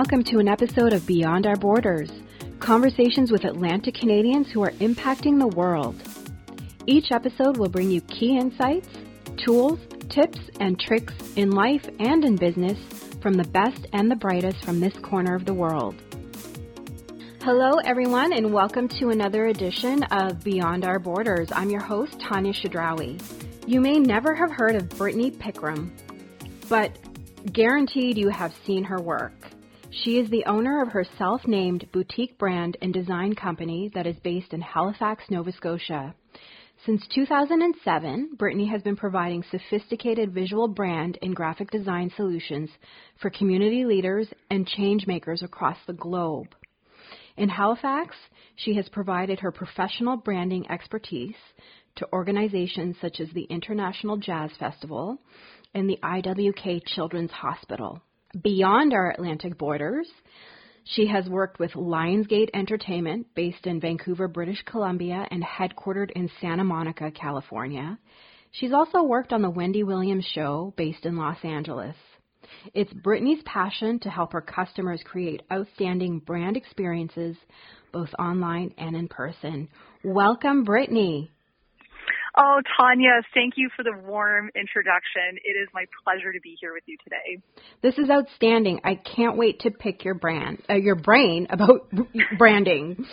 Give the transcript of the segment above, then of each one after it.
welcome to an episode of Beyond Our Borders conversations with Atlantic Canadians who are impacting the world. Each episode will bring you key insights, tools, tips, and tricks in life and in business from the best and the brightest from this corner of the world. Hello, everyone, and welcome to another edition of Beyond Our Borders. I'm your host, Tanya Shadrawi. You may never have heard of Brittany Pickram, but guaranteed you have seen her work. She is the owner of her self named boutique brand and design company that is based in Halifax, Nova Scotia. Since 2007, Brittany has been providing sophisticated visual brand and graphic design solutions for community leaders and change makers across the globe. In Halifax, she has provided her professional branding expertise to organizations such as the International Jazz Festival and the IWK Children's Hospital. Beyond our Atlantic borders, she has worked with Lionsgate Entertainment, based in Vancouver, British Columbia, and headquartered in Santa Monica, California. She's also worked on The Wendy Williams Show, based in Los Angeles. It's Brittany's passion to help her customers create outstanding brand experiences, both online and in person. Welcome, Brittany. Oh, Tanya, thank you for the warm introduction. It is my pleasure to be here with you today. This is outstanding. I can't wait to pick your brand, uh, your brain about branding.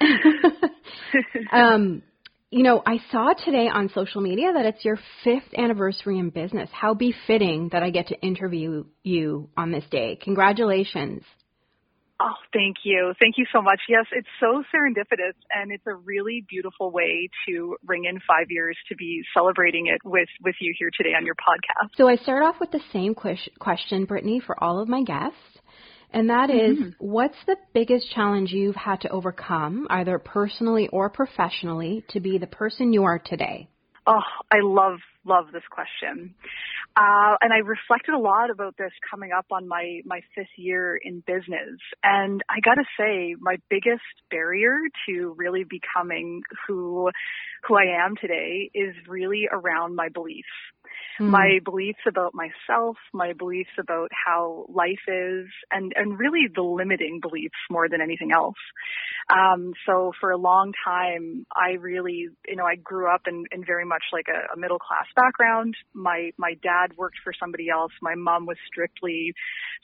um, you know, I saw today on social media that it's your fifth anniversary in business. How befitting that I get to interview you on this day. Congratulations. Oh, thank you. Thank you so much. Yes, it's so serendipitous and it's a really beautiful way to ring in five years to be celebrating it with, with you here today on your podcast. So I start off with the same question, Brittany, for all of my guests. And that is, mm-hmm. what's the biggest challenge you've had to overcome, either personally or professionally, to be the person you are today? Oh, I love, love this question. Uh, and I reflected a lot about this coming up on my, my fifth year in business. And I gotta say, my biggest barrier to really becoming who, who I am today is really around my beliefs mm. my beliefs about myself, my beliefs about how life is, and, and really the limiting beliefs more than anything else. Um, so for a long time, I really, you know, I grew up in, in very much like a, a middle class background. My, my dad worked for somebody else. My mom was strictly,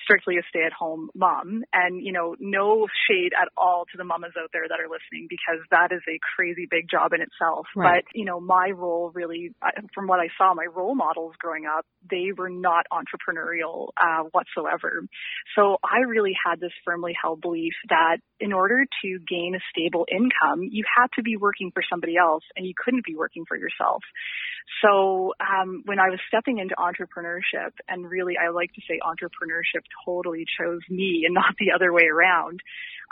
strictly a stay at home mom. And, you know, no shade at all to the mamas out there that are listening because that is a crazy big job in itself. Right. But, you know, my role really, from what I saw, my role models growing up, they were not entrepreneurial uh, whatsoever. So I really had this firmly held belief that in order to gain a stable income, you had to be working for somebody else and you couldn't be working for yourself. So um, when I was stepping into entrepreneurship, and really I like to say entrepreneurship totally chose me and not the other way around,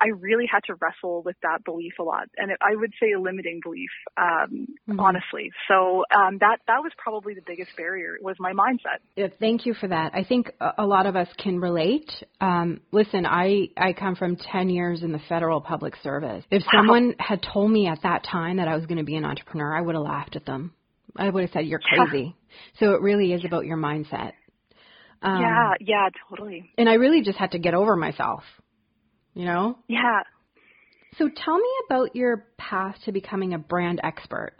I really had to wrestle with that belief a lot, and it, I would say a limiting belief, um, mm-hmm. honestly. So um, that that was probably the biggest barrier was my mindset. Yeah, thank you for that. I think a lot of us can relate. Um, listen, I I come from ten years in the federal public service. If wow. someone had told me at that time that I was going to be an entrepreneur, I would have laughed at them. I would have said you're crazy. so it really is about your mindset. Um, yeah, yeah, totally. And I really just had to get over myself you know? Yeah. So tell me about your path to becoming a brand expert.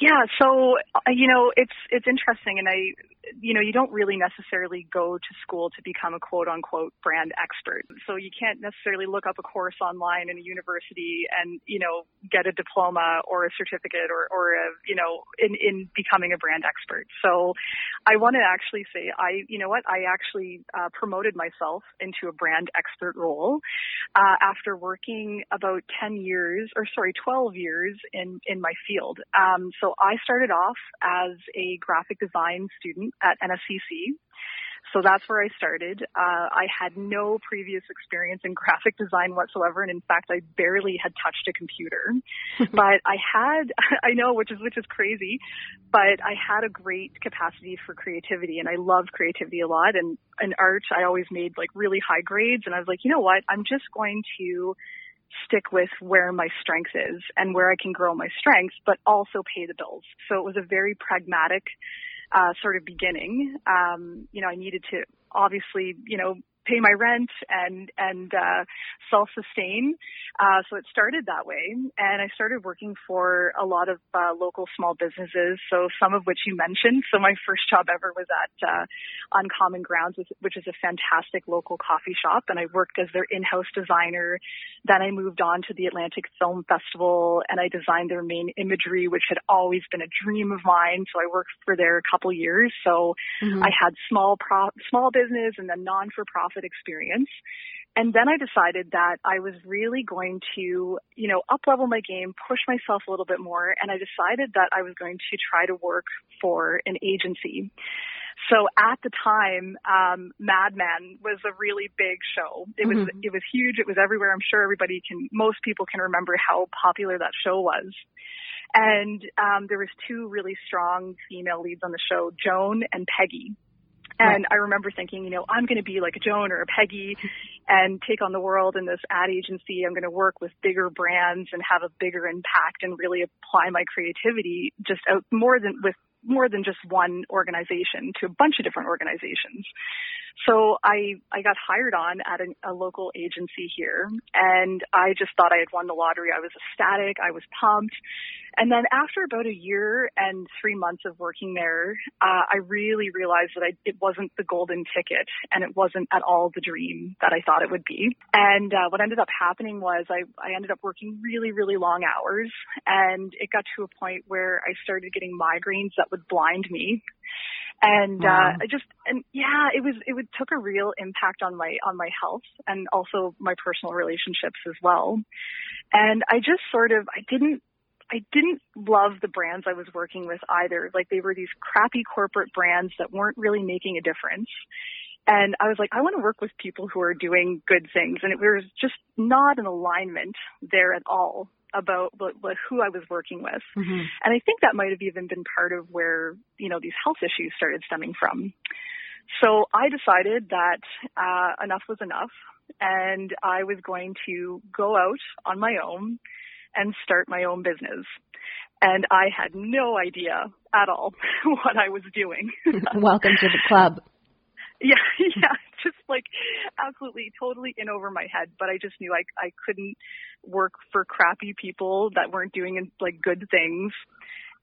Yeah, so uh, you know, it's it's interesting and I you know, you don't really necessarily go to school to become a quote unquote brand expert. So you can't necessarily look up a course online in a university and, you know, get a diploma or a certificate or, or a, you know, in, in becoming a brand expert. So I want to actually say I, you know what, I actually uh, promoted myself into a brand expert role uh, after working about 10 years or sorry, 12 years in, in my field. Um, so I started off as a graphic design student at NSCC. So that's where I started. Uh, I had no previous experience in graphic design whatsoever, and in fact, I barely had touched a computer. but I had, I know, which is which is crazy, but I had a great capacity for creativity, and I love creativity a lot. And in art, I always made like really high grades, and I was like, you know what? I'm just going to stick with where my strength is and where I can grow my strengths, but also pay the bills. So it was a very pragmatic uh, sort of beginning. Um, you know, I needed to obviously, you know, pay my rent and and uh, self sustain. Uh, so it started that way, and I started working for a lot of uh, local small businesses. So some of which you mentioned. So my first job ever was at uh, Uncommon Grounds, which is a fantastic local coffee shop, and I worked as their in-house designer. Then I moved on to the Atlantic Film Festival, and I designed their main imagery, which had always been a dream of mine. So I worked for there a couple years. So mm-hmm. I had small pro- small business and then non for profit experience. And then I decided that I was really going to, you know, up level my game, push myself a little bit more. And I decided that I was going to try to work for an agency. So at the time, um, Mad Men was a really big show. It was mm-hmm. it was huge. It was everywhere. I'm sure everybody can, most people can remember how popular that show was. And um, there was two really strong female leads on the show, Joan and Peggy. And right. I remember thinking, you know, I'm going to be like a Joan or a Peggy and take on the world in this ad agency. I'm going to work with bigger brands and have a bigger impact and really apply my creativity just out more than with more than just one organization to a bunch of different organizations. So I, I got hired on at a, a local agency here and I just thought I had won the lottery. I was ecstatic. I was pumped. And then after about a year and three months of working there, uh, I really realized that I, it wasn't the golden ticket and it wasn't at all the dream that I thought it would be. And uh, what ended up happening was I, I ended up working really, really long hours and it got to a point where I started getting migraines that would blind me and uh, wow. uh, I just and yeah, it was it would took a real impact on my on my health and also my personal relationships as well. And I just sort of I didn't I didn't love the brands I was working with either. Like they were these crappy corporate brands that weren't really making a difference. And I was like, I want to work with people who are doing good things. And it was just not an alignment there at all about what, what, who I was working with. Mm-hmm. And I think that might have even been part of where, you know, these health issues started stemming from. So I decided that uh, enough was enough and I was going to go out on my own and start my own business. And I had no idea at all what I was doing. Welcome to the club. Yeah, yeah, just like absolutely totally in over my head, but I just knew I I couldn't work for crappy people that weren't doing like good things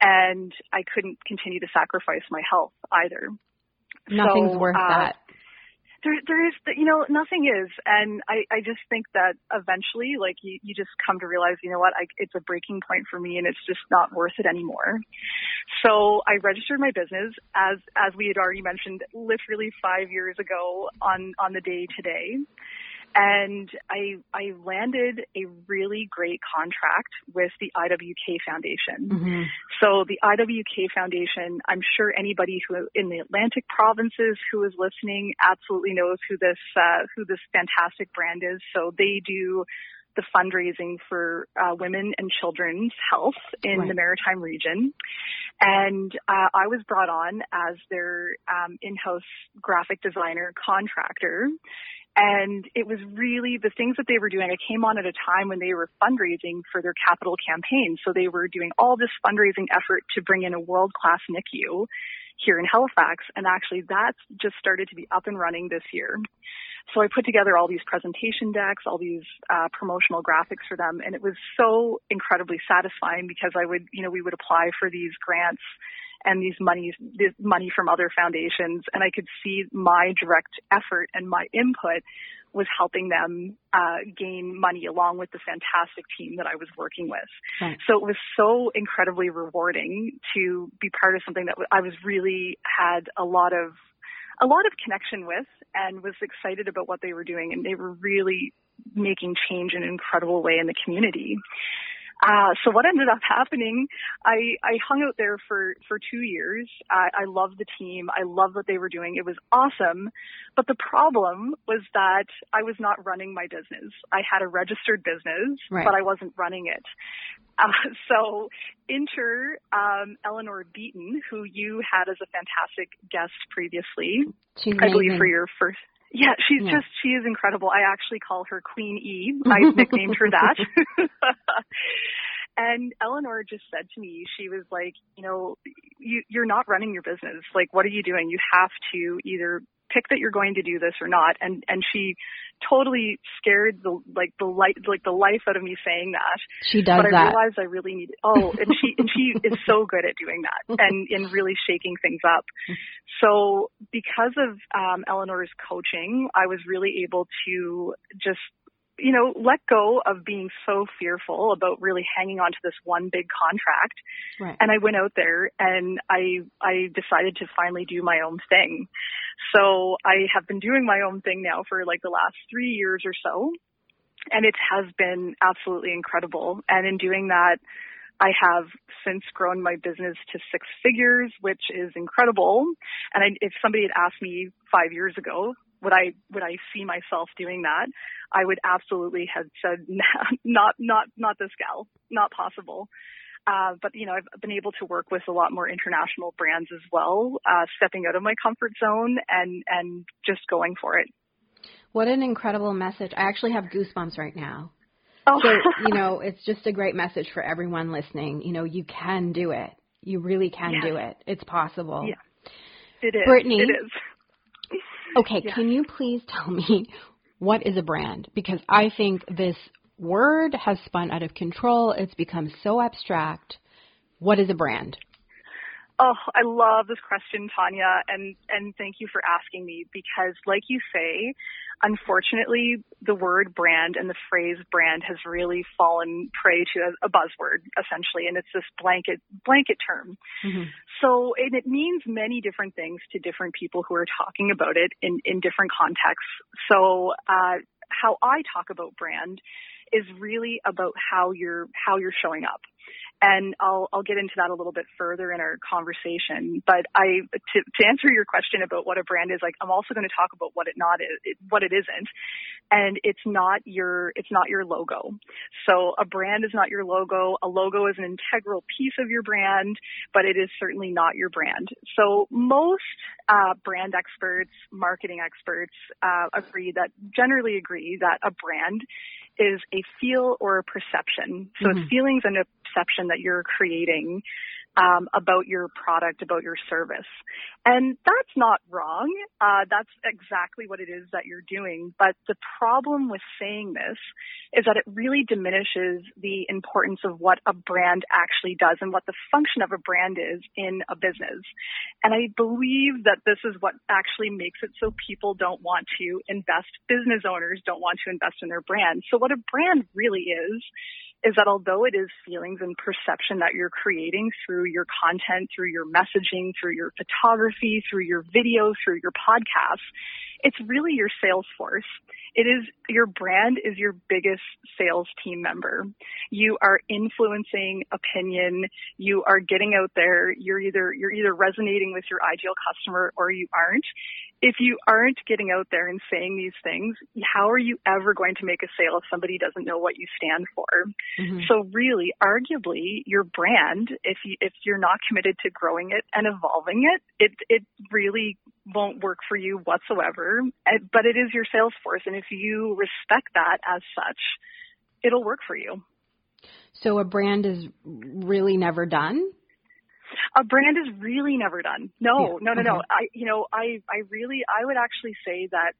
and I couldn't continue to sacrifice my health either. Nothing's so, worth uh, that there there is you know nothing is. And i i just think that eventually like you you just come to realize you know what I, it's a breaking point for me and it's just not worth it anymore. So i registered my business as as we had already mentioned literally 5 years ago on on the day today and I I landed a really great contract with the IWK Foundation. Mm-hmm. So the IWK Foundation, I'm sure anybody who in the Atlantic provinces who is listening absolutely knows who this uh, who this fantastic brand is. So they do the fundraising for uh, women and children's health in right. the maritime region. And uh, I was brought on as their um, in-house graphic designer contractor. And it was really the things that they were doing. I came on at a time when they were fundraising for their capital campaign. So they were doing all this fundraising effort to bring in a world class NICU here in Halifax. And actually that's just started to be up and running this year. So I put together all these presentation decks, all these uh, promotional graphics for them. And it was so incredibly satisfying because I would, you know, we would apply for these grants and these monies, this money from other foundations, and I could see my direct effort and my input was helping them uh, gain money along with the fantastic team that I was working with. Right. So it was so incredibly rewarding to be part of something that I was really had a lot of a lot of connection with and was excited about what they were doing and they were really making change in an incredible way in the community. Uh, so what ended up happening, I, I hung out there for, for two years. I, I loved the team. I loved what they were doing. It was awesome. But the problem was that I was not running my business. I had a registered business, right. but I wasn't running it. Uh, so enter um, Eleanor Beaton, who you had as a fantastic guest previously, She's I amazing. believe for your first yeah, she's yeah. just she is incredible. I actually call her Queen E. I nicknamed her that. and Eleanor just said to me, she was like, you know, you you're not running your business. Like, what are you doing? You have to either pick that you're going to do this or not. And, and she totally scared the, like the light, like the life out of me saying that. She does but that. I realized I really need, oh, and she, and she is so good at doing that and in really shaking things up. So because of, um, Eleanor's coaching, I was really able to just you know, let go of being so fearful about really hanging on to this one big contract. Right. And I went out there and I, I decided to finally do my own thing. So I have been doing my own thing now for like the last three years or so. And it has been absolutely incredible. And in doing that, I have since grown my business to six figures, which is incredible. And I, if somebody had asked me five years ago, would I would I see myself doing that? I would absolutely have said not not not this gal, not possible. Uh, but you know, I've been able to work with a lot more international brands as well, uh, stepping out of my comfort zone and and just going for it. What an incredible message! I actually have goosebumps right now. Oh. So you know, it's just a great message for everyone listening. You know, you can do it. You really can do it. It's possible. Yeah, it is. Brittany, it is. Okay, yeah. can you please tell me what is a brand? Because I think this word has spun out of control. It's become so abstract. What is a brand? Oh, I love this question, Tanya, and and thank you for asking me because, like you say, unfortunately, the word brand and the phrase brand has really fallen prey to a, a buzzword, essentially, and it's this blanket blanket term. Mm-hmm. So, and it means many different things to different people who are talking about it in in different contexts. So, uh, how I talk about brand is really about how you're how you're showing up and I'll I'll get into that a little bit further in our conversation. But I to to answer your question about what a brand is like, I'm also going to talk about what it not is, what it isn't, and it's not your it's not your logo. So a brand is not your logo. A logo is an integral piece of your brand, but it is certainly not your brand. So most uh, brand experts, marketing experts uh, agree that generally agree that a brand is a feel or a perception. So mm-hmm. it's feelings and a perception that you're creating um, about your product, about your service. And that's not wrong. Uh, that's exactly what it is that you're doing. But the problem with saying this is that it really diminishes the importance of what a brand actually does and what the function of a brand is in a business. And I believe that this is what actually makes it so people don't want to invest, business owners don't want to invest in their brand. So what a brand really is, is that although it is feelings and perception that you're creating through your content, through your messaging, through your photography, through your video, through your podcasts, it's really your sales force. It is your brand is your biggest sales team member. You are influencing opinion. You are getting out there. You're either you're either resonating with your ideal customer or you aren't if you aren't getting out there and saying these things, how are you ever going to make a sale if somebody doesn't know what you stand for? Mm-hmm. So really, arguably, your brand, if you, if you're not committed to growing it and evolving it, it, it really won't work for you whatsoever. But it is your sales force. And if you respect that as such, it'll work for you. So a brand is really never done? a brand is really never done. No, yeah. no, no, no. I, you know, I, I really, I would actually say that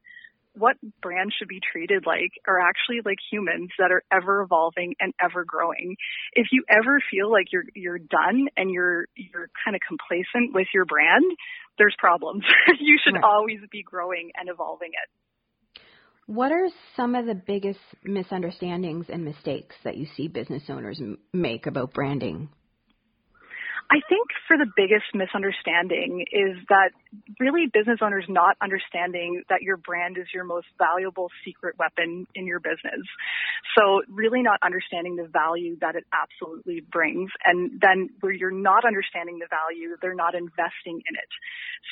what brands should be treated like are actually like humans that are ever evolving and ever growing. If you ever feel like you're you're done and you're you're kind of complacent with your brand, there's problems. you should right. always be growing and evolving it. What are some of the biggest misunderstandings and mistakes that you see business owners make about branding? I think for the biggest misunderstanding is that really business owners not understanding that your brand is your most valuable secret weapon in your business. So really not understanding the value that it absolutely brings. And then where you're not understanding the value, they're not investing in it.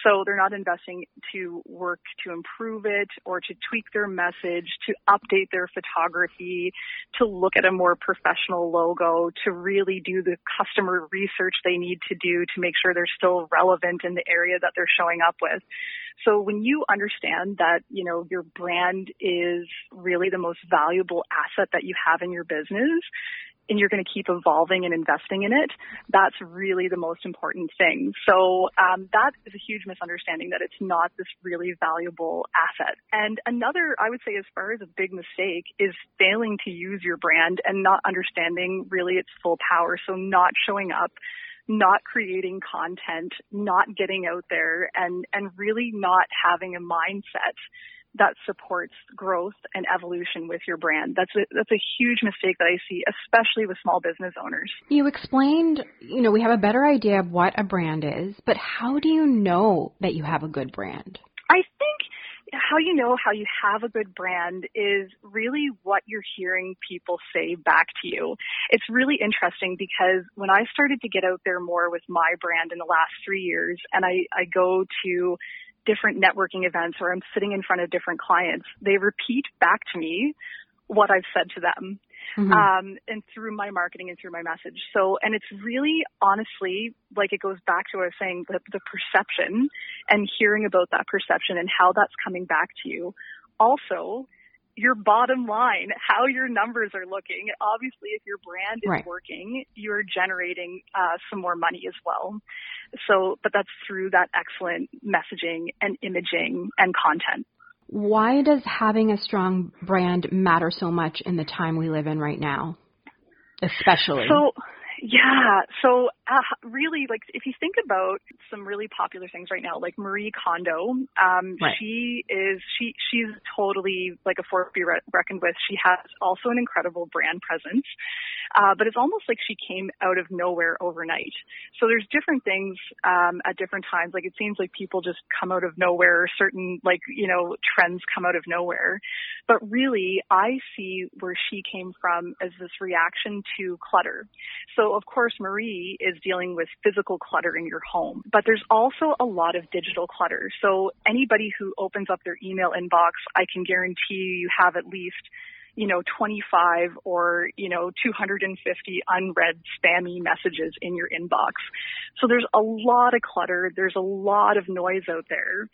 So they're not investing to work to improve it or to tweak their message, to update their photography, to look at a more professional logo, to really do the customer research they need to do to make sure they're still relevant in the area that they're showing up with. So when you understand that, you know, your brand is really the most valuable asset that you have in your business, and you're going to keep evolving and investing in it, that's really the most important thing. So um, that is a huge misunderstanding that it's not this really valuable asset. And another, I would say, as far as a big mistake, is failing to use your brand and not understanding really its full power. So not showing up not creating content, not getting out there and, and really not having a mindset that supports growth and evolution with your brand. That's a, that's a huge mistake that I see, especially with small business owners. You explained, you know, we have a better idea of what a brand is, but how do you know that you have a good brand? I think how you know how you have a good brand is really what you're hearing people say back to you. It's really interesting because when I started to get out there more with my brand in the last three years and I, I go to different networking events or I'm sitting in front of different clients, they repeat back to me what I've said to them. Mm-hmm. Um, and through my marketing and through my message. So, and it's really honestly like it goes back to what I was saying, the, the perception and hearing about that perception and how that's coming back to you. Also, your bottom line, how your numbers are looking. Obviously, if your brand is right. working, you're generating uh, some more money as well. So, but that's through that excellent messaging and imaging and content. Why does having a strong brand matter so much in the time we live in right now? Especially. So, yeah. So uh, really, like if you think about some really popular things right now, like Marie Kondo, um, right. she is she she's totally like a force to be reckoned with. She has also an incredible brand presence, uh, but it's almost like she came out of nowhere overnight. So there's different things um, at different times. Like it seems like people just come out of nowhere. Certain like you know trends come out of nowhere, but really, I see where she came from as this reaction to clutter. So of course, Marie is dealing with physical clutter in your home, but there's also a lot of digital clutter. So anybody who opens up their email inbox, I can guarantee you, you have at least you know, 25 or, you know, 250 unread spammy messages in your inbox. So there's a lot of clutter. There's a lot of noise out there.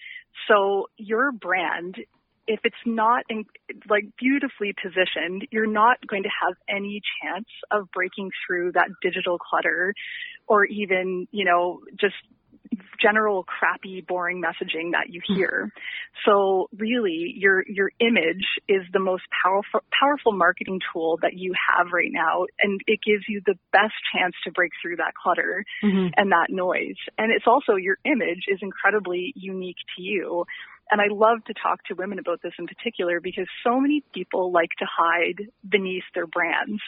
So your brand if it's not in, like beautifully positioned, you're not going to have any chance of breaking through that digital clutter or even, you know, just general crappy boring messaging that you hear. So really your your image is the most powerful powerful marketing tool that you have right now and it gives you the best chance to break through that clutter mm-hmm. and that noise. And it's also your image is incredibly unique to you. And I love to talk to women about this in particular because so many people like to hide beneath their brands.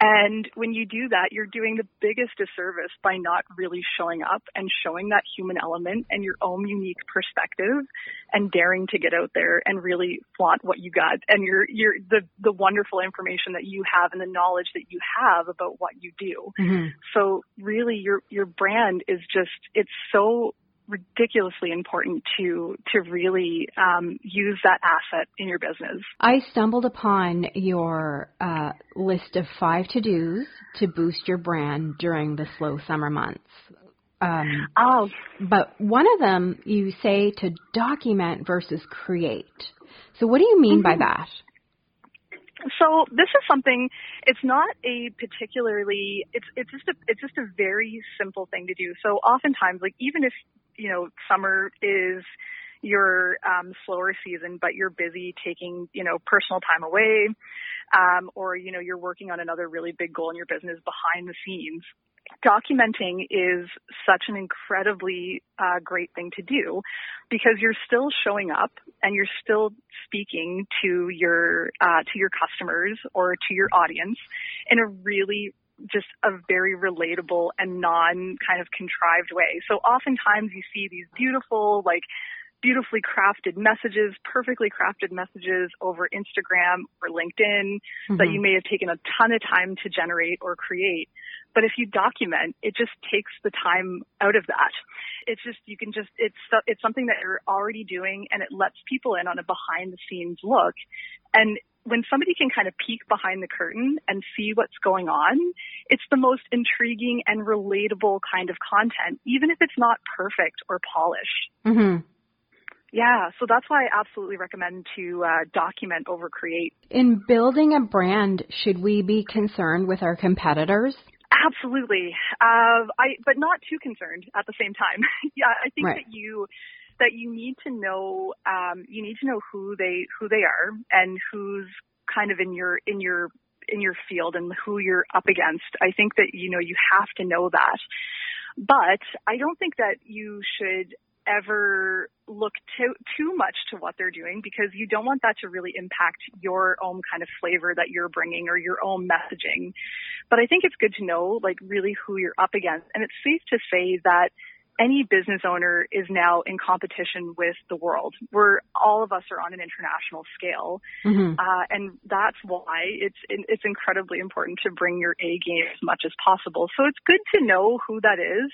And when you do that, you're doing the biggest disservice by not really showing up and showing that human element and your own unique perspective and daring to get out there and really flaunt what you got and your, your, the, the wonderful information that you have and the knowledge that you have about what you do. Mm-hmm. So really your, your brand is just, it's so ridiculously important to to really um, use that asset in your business. I stumbled upon your uh, list of five to dos to boost your brand during the slow summer months. Um, oh, but one of them you say to document versus create. So what do you mean mm-hmm. by that? So this is something. It's not a particularly. It's it's just a it's just a very simple thing to do. So oftentimes, like even if you know, summer is your um, slower season, but you're busy taking, you know, personal time away, um, or, you know, you're working on another really big goal in your business behind the scenes. Documenting is such an incredibly uh, great thing to do because you're still showing up and you're still speaking to your uh, to your customers or to your audience in a really just a very relatable and non kind of contrived way. So oftentimes you see these beautiful, like, beautifully crafted messages, perfectly crafted messages over Instagram or LinkedIn mm-hmm. that you may have taken a ton of time to generate or create. But if you document, it just takes the time out of that. It's just, you can just, it's, it's something that you're already doing and it lets people in on a behind the scenes look. And when somebody can kind of peek behind the curtain and see what's going on, it's the most intriguing and relatable kind of content, even if it's not perfect or polished. Mm-hmm. Yeah, so that's why I absolutely recommend to uh, document over create. In building a brand, should we be concerned with our competitors? Absolutely, uh, I but not too concerned at the same time. yeah, I think Right. that you that you need to know um, you need to know who they who they are and who's kind of in your in your in your field and who you're up against. I think that you know you have to know that, but I don't think that you should ever look too too much to what they're doing because you don't want that to really impact your own kind of flavor that you're bringing or your own messaging. But I think it's good to know like really who you're up against and it's safe to say that any business owner is now in competition with the world. We're all of us are on an international scale, hmm uh, and that's why it's it's incredibly important to bring your A game as much as possible. So it's good to know who that is.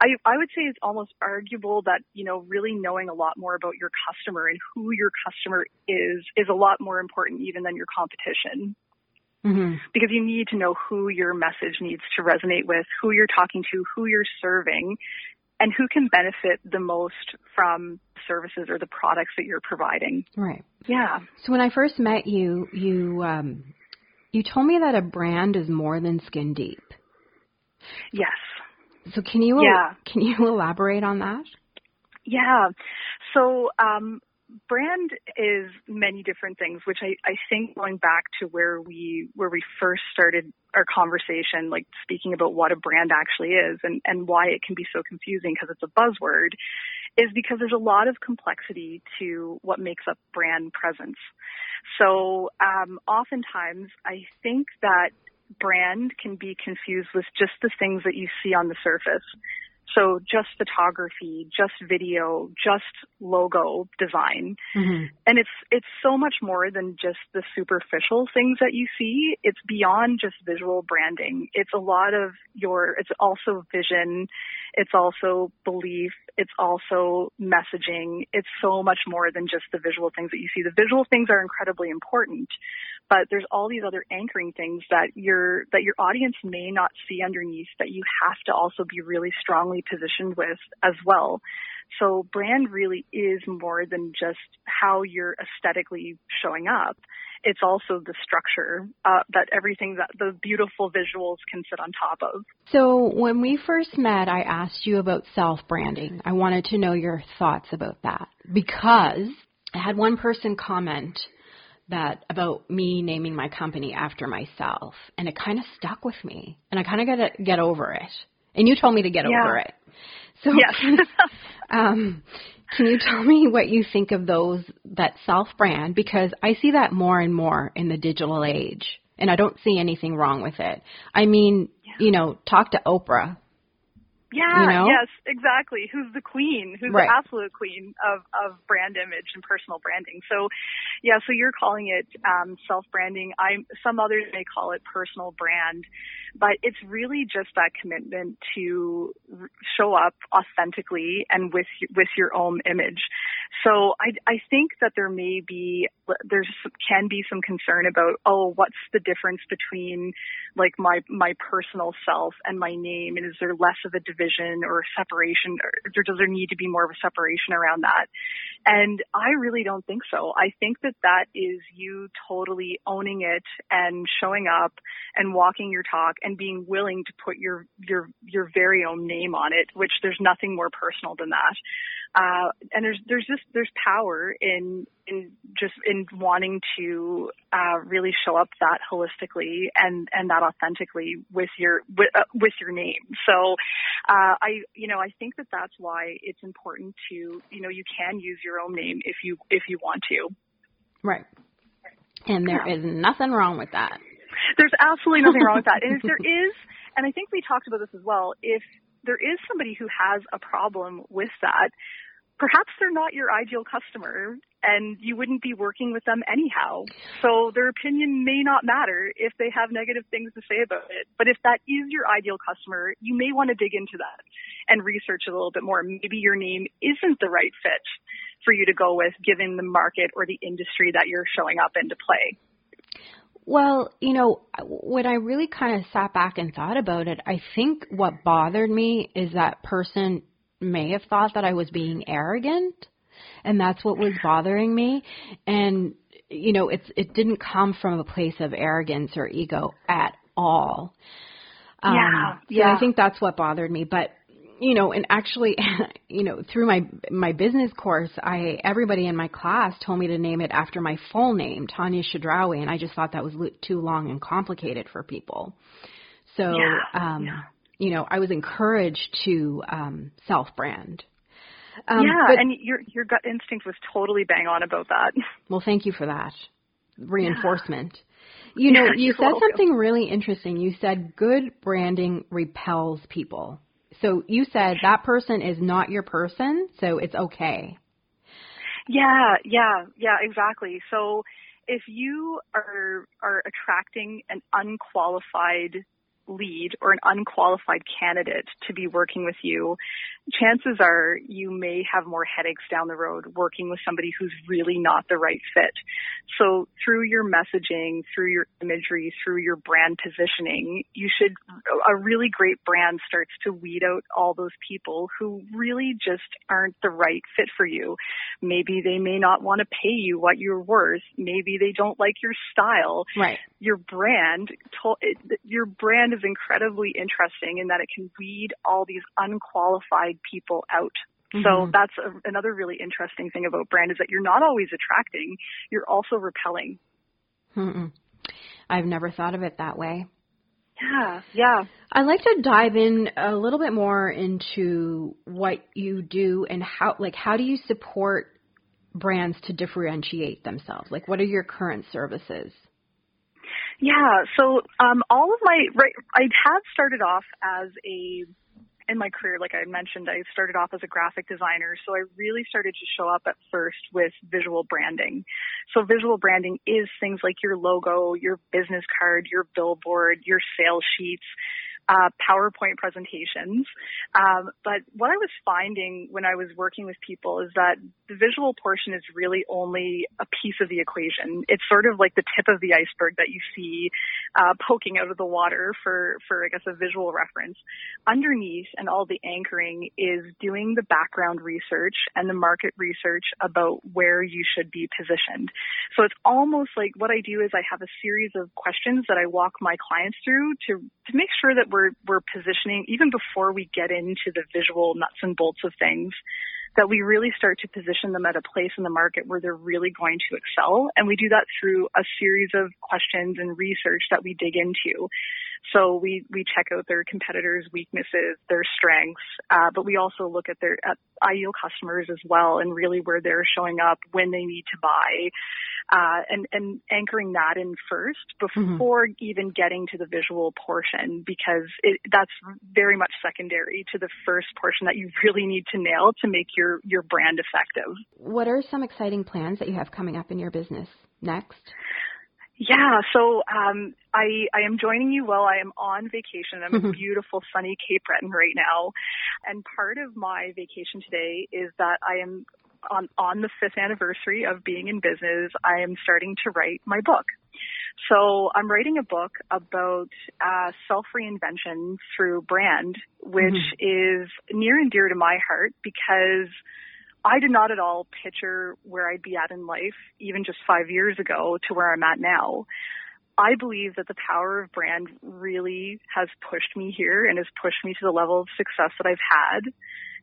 I I would say it's almost arguable that you know really knowing a lot more about your customer and who your customer is is a lot more important even than your competition hmm because you need to know who your message needs to resonate with, who you're talking to, who you're serving, and who can benefit the most from services or the products that you're providing. Right. Yeah. So when I first met you, you um, you told me that a brand is more than skin deep. Yes. So can you Yeah. can you elaborate on that? Yeah. So, um, brand is many different things, which I, I think going back to where we where we first started our conversation, like speaking about what a brand actually is and, and why it can be so confusing because it's a buzzword, is because there's a lot of complexity to what makes up brand presence. So um, oftentimes I think that brand can be confused with just the things that you see on the surface. So just photography, just video, just logo design. hmm And it's it's so much more than just the superficial things that you see. It's beyond just visual branding. It's a lot of your it's also vision, it's also belief, it's also messaging. It's so much more than just the visual things that you see. The visual things are incredibly important, but there's all these other anchoring things that your that your audience may not see underneath that you have to also be really strongly positioned with as well. So brand really is more than just how you're aesthetically showing up. It's also the structure uh, that everything that the beautiful visuals can sit on top of. So when we first met, I asked you about self branding. I wanted to know your thoughts about that because I had one person comment that about me naming my company after myself, and it kind of stuck with me, and I kind of got to get over it. And you told me to get Yeah. over it. So Yes. um, can you tell me what you think of those that self brand? Because I see that more and more in the digital age, and I don't see anything wrong with it. I mean, you know, talk to Oprah. Yeah, You know? yes, exactly. Who's the queen? Who's Right. the absolute queen of, of brand image and personal branding? So, yeah, so you're calling it um, self branding. I some others may call it personal brand, but it's really just that commitment to r- show up authentically and with with your own image. So I I think that there may be there's can be some concern about oh what's the difference between like my my personal self and my name and is there less of a division or separation or does there need to be more of a separation around that? And i really don't think so. I think that that is you totally owning it and showing up and walking your talk and being willing to put your your your very own name on it which there's nothing more personal than that uh, and there's there's just there's power in in just in wanting to uh, really show up that holistically and and that authentically with your with, uh, with your name. So uh, I you know I think that that's why it's important to you know you can use your own name if you if you want to. Right. And there Yeah. is nothing wrong with that. There's absolutely nothing wrong with that. And if there is, and I think we talked about this as well, if there is somebody who has a problem with that, perhaps they're not your ideal customer and you wouldn't be working with them anyhow. So their opinion may not matter if they have negative things to say about it. But if that is your ideal customer, you may want to dig into that and research a little bit more. Maybe your name isn't the right fit for you to go with given the market or the industry that you're showing up in to play. Well, you know, when I really kind of sat back and thought about it, I think what bothered me is that person may have thought that I was being arrogant. and that's what was bothering me. And you know, it's it didn't come from a place of arrogance or ego at all. Um, yeah, yeah. So I think that's what bothered me. But you know, and actually, you know, through my my business course, I everybody in my class told me to name it after my full name, Tanya Shadrawi, and I just thought that was too long and complicated for people. So, yeah, um, yeah. you know, I was encouraged to um, self brand. Um, yeah, but, and your your gut instinct was totally bang on about that. Well, thank you for that reinforcement. Yeah. You know, you said welcome. something really interesting. You said good branding repels people. So you said that person is not your person, so it's okay. Yeah, yeah, yeah, exactly. So if you are are attracting an unqualified lead or an unqualified candidate to be working with you, chances are you may have more headaches down the road working with somebody who's really not the right fit. So through your messaging, through your imagery, through your brand positioning, you should, a really great brand starts to weed out all those people who really just aren't the right fit for you. Maybe they may not want to pay you what you're worth. Maybe they don't like your style. Right. Your brand, your brand is incredibly interesting in that it can weed all these unqualified people out. Mm-hmm. So that's a, another really interesting thing about brand is that you're not always attracting, you're also repelling. Mm-mm. I've never thought of it that way. Yeah, yeah. I'd like to dive in a little bit more into what you do and how like how do you support brands to differentiate themselves? Like what are your current services? Yeah, so um, all of my right, I have started off as a in my career, like I mentioned, I started off as a graphic designer. So I really started to show up at first with visual branding. So visual branding is things like your logo, your business card, your billboard, your sales sheets, uh, PowerPoint presentations. Um, but what I was finding when I was working with people is that the visual portion is really only a piece of the equation. It's sort of like the tip of the iceberg that you see uh, poking out of the water for, for I guess a visual reference. Underneath and all the anchoring is doing the background research and the market research about where you should be positioned. So it's almost like what I do is I have a series of questions that I walk my clients through to to make sure that we're we're positioning even before we get into the visual nuts and bolts of things that we really start to position them at a place in the market where they're really going to excel. And we do that through a series of questions and research that we dig into so we we check out their competitors weaknesses their strengths uh, but we also look at their at ideal customers as well and really where they're showing up when they need to buy uh, and, and anchoring that in first Mm-hmm. before mm-hmm. even getting to the visual portion because it, that's very much secondary to the first portion that you really need to nail to make your, your brand effective. What are some exciting plans that you have coming up in your business next? Yeah, so um, I I am joining you while I am on vacation. I'm in beautiful sunny Cape Breton right now, and part of my vacation today is that I am on, on the fifth anniversary of being in business, I am starting to write my book. So I'm writing a book about uh, self reinvention through brand, which mm-hmm. is near and dear to my heart because I did not at all picture where I'd be at in life, even just five years ago, to where I'm at now. I believe that the power of brand really has pushed me here and has pushed me to the level of success that I've had.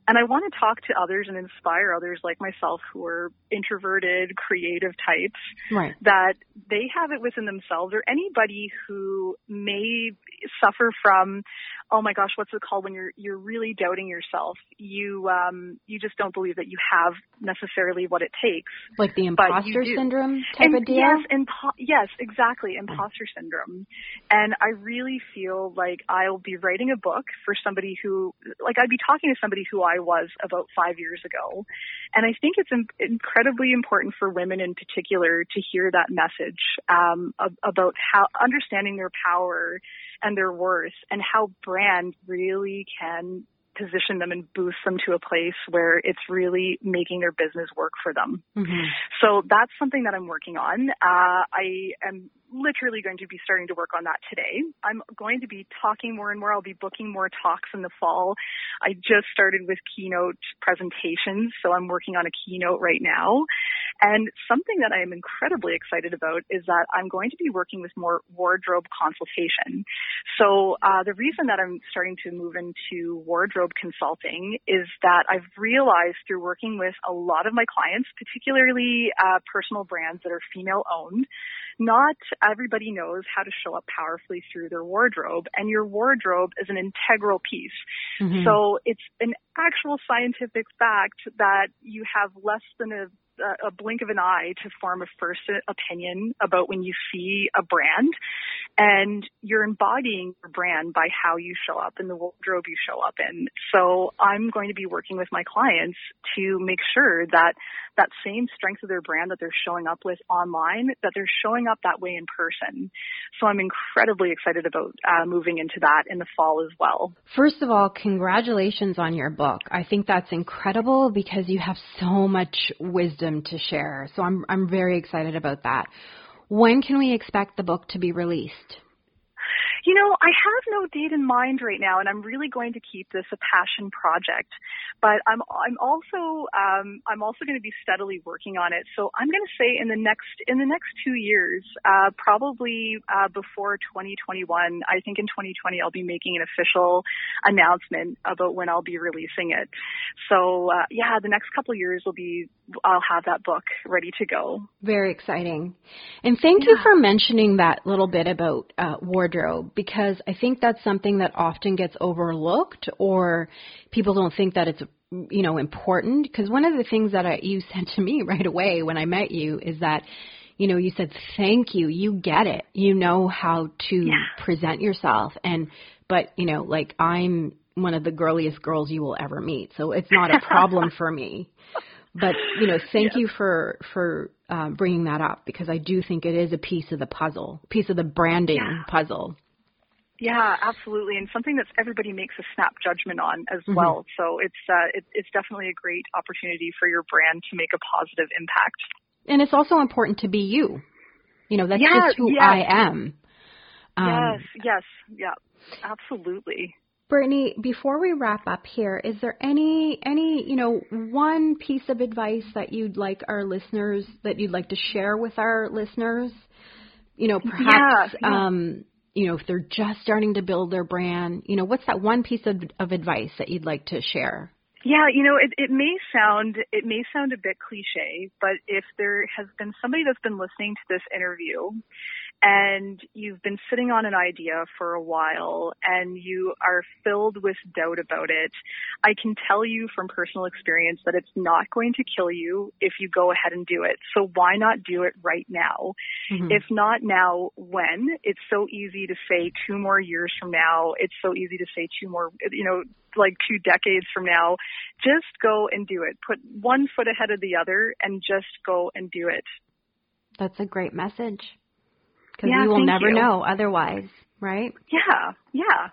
And I want to talk to others and inspire others like myself who are introverted, creative types right. that they have it within themselves or anybody who may suffer from oh my gosh, what's it called when you're you're really doubting yourself? You um you just don't believe that you have necessarily what it takes. Like the imposter syndrome type and of deal. Yes, impo- yes, exactly, imposter syndrome. And I really feel like I'll be writing a book for somebody who like I'd be talking to somebody who I was about 5 years ago. And I think it's in- incredibly important for women in particular to hear that message um about how understanding their power and their worth and how brand really can position them and boost them to a place where it's really making their business work for them. Mm-hmm. So that's something that I'm working on. Uh, I am literally going to be starting to work on that today. I'm going to be talking more and more. I'll be booking more talks in the fall. I just started with keynote presentations, so I'm working on a keynote right now. And something that I am incredibly excited about is that I'm going to be working with more wardrobe consultation. So uh, the reason that I'm starting to move into wardrobe consulting is that I've realized through working with a lot of my clients, particularly uh, personal brands that are female owned, not everybody knows how to show up powerfully through their wardrobe and your wardrobe is an integral piece. Mm-hmm. So it's an actual scientific fact that you have less than a a blink of an eye to form a first opinion about when you see a brand and you're embodying your brand by how you show up and the wardrobe you show up in. So I'm going to be working with my clients to make sure that that same strength of their brand that they're showing up with online, that they're showing up that way in person. So I'm incredibly excited about uh, moving into that in the fall as well. First of all, congratulations on your book. I think that's incredible because you have so much wisdom to share. So I'm I'm very excited about that. When can we expect the book to be released? You know, I have no date in mind right now, and I'm really going to keep this a passion project. But I'm I'm also um, I'm also going to be steadily working on it. So I'm going to say in the next in the next two years, uh, probably uh, before 2021. I think in 2020 I'll be making an official announcement about when I'll be releasing it. So uh, yeah, the next couple of years will be I'll have that book ready to go. Very exciting, and thank yeah. you for mentioning that little bit about uh, wardrobe because I think that's something that often gets overlooked or people don't think that it's you know important because one of the things that I, you said to me right away when I met you is that you know you said thank you you get it you know how to yeah. present yourself and but you know like I'm one of the girliest girls you will ever meet so it's not a problem for me but you know thank you for for uh, bringing that up because I do think it is a piece of the puzzle piece of the branding yeah. puzzle yeah, absolutely, and something that everybody makes a snap judgment on as mm-hmm. well. So it's uh, it, it's definitely a great opportunity for your brand to make a positive impact. And it's also important to be you. You know, that's yeah, just who yes. I am. Um, yes, yes, yeah, absolutely. Brittany, before we wrap up here, is there any any you know one piece of advice that you'd like our listeners that you'd like to share with our listeners? You know, perhaps yeah, yeah. um you know, if they're just starting to build their brand, you know, what's that one piece of, of advice that you'd like to share? Yeah, you know, it, it may sound it may sound a bit cliche, but if there has been somebody that's been listening to this interview and you've been sitting on an idea for a while and you are filled with doubt about it, I can tell you from personal experience that it's not going to kill you if you go ahead and do it. So why not do it right now? Mm-hmm. If not now, when? It's so easy to say two more years from now. It's so easy to say two more, you know, like two decades from now. Just go and do it. Put one foot ahead of the other and just go and do it. That's a great message because yeah, we will never you. know otherwise, right? Yeah, yeah.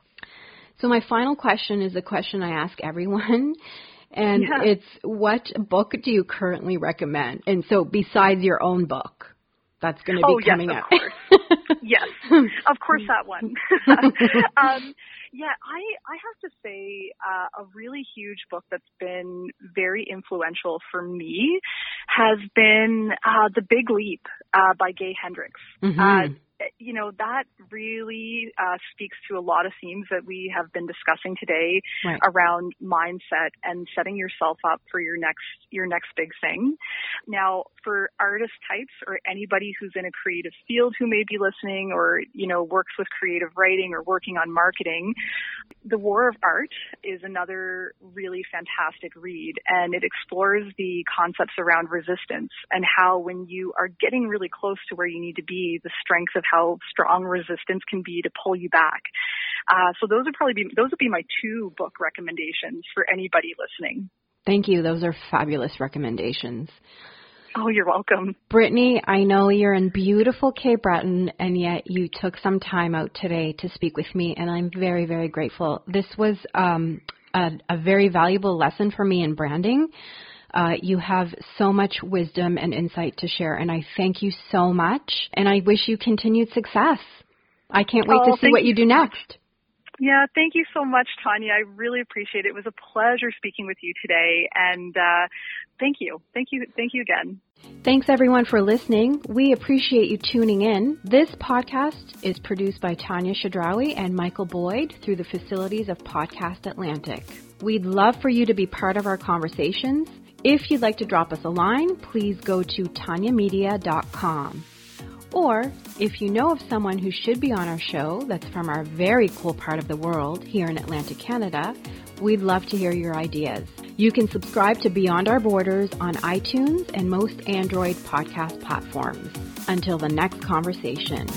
So my final question is a question I ask everyone. And yeah. it's what book do you currently recommend? And so besides your own book, that's going to be oh, coming yes, up. Course. yes, of course that one. um, yeah, I I have to say uh, a really huge book that's been very influential for me has been uh, The Big Leap uh, by Gay Hendricks. Mm-hmm. Uh, you know, that really uh, speaks to a lot of themes that we have been discussing today right. around mindset and setting yourself up for your next your next big thing. Now, for artist types or anybody who's in a creative field who may be listening or, you know, works with creative writing or working on marketing, The War of Art is another really fantastic read and it explores the concepts around resistance and how when you are getting really close to where you need to be, the strength of how strong resistance can be to pull you back. Uh, so those would probably be those would be my two book recommendations for anybody listening. Thank you. Those are fabulous recommendations. Oh, you're welcome. Brittany, I know you're in beautiful Cape Breton, and yet you took some time out today to speak with me, and I'm very, very grateful. This was um, a, a very valuable lesson for me in branding. Uh, you have so much wisdom and insight to share, and I thank you so much, and I wish you continued success. I can't wait oh, to see what you, you do next. Yeah, thank you so much, Tanya. I really appreciate it. It was a pleasure speaking with you today, and uh, thank you, thank you, thank you again. Thanks everyone for listening. We appreciate you tuning in. This podcast is produced by Tanya Chedrawy and Michael Boyd through the facilities of Podcast Atlantic. We'd love for you to be part of our conversations. If you'd like to drop us a line, please go to tanyamedia.com. Or if you know of someone who should be on our show that's from our very cool part of the world here in Atlantic Canada, we'd love to hear your ideas. You can subscribe to Beyond Our Borders on iTunes and most Android podcast platforms. Until the next conversation.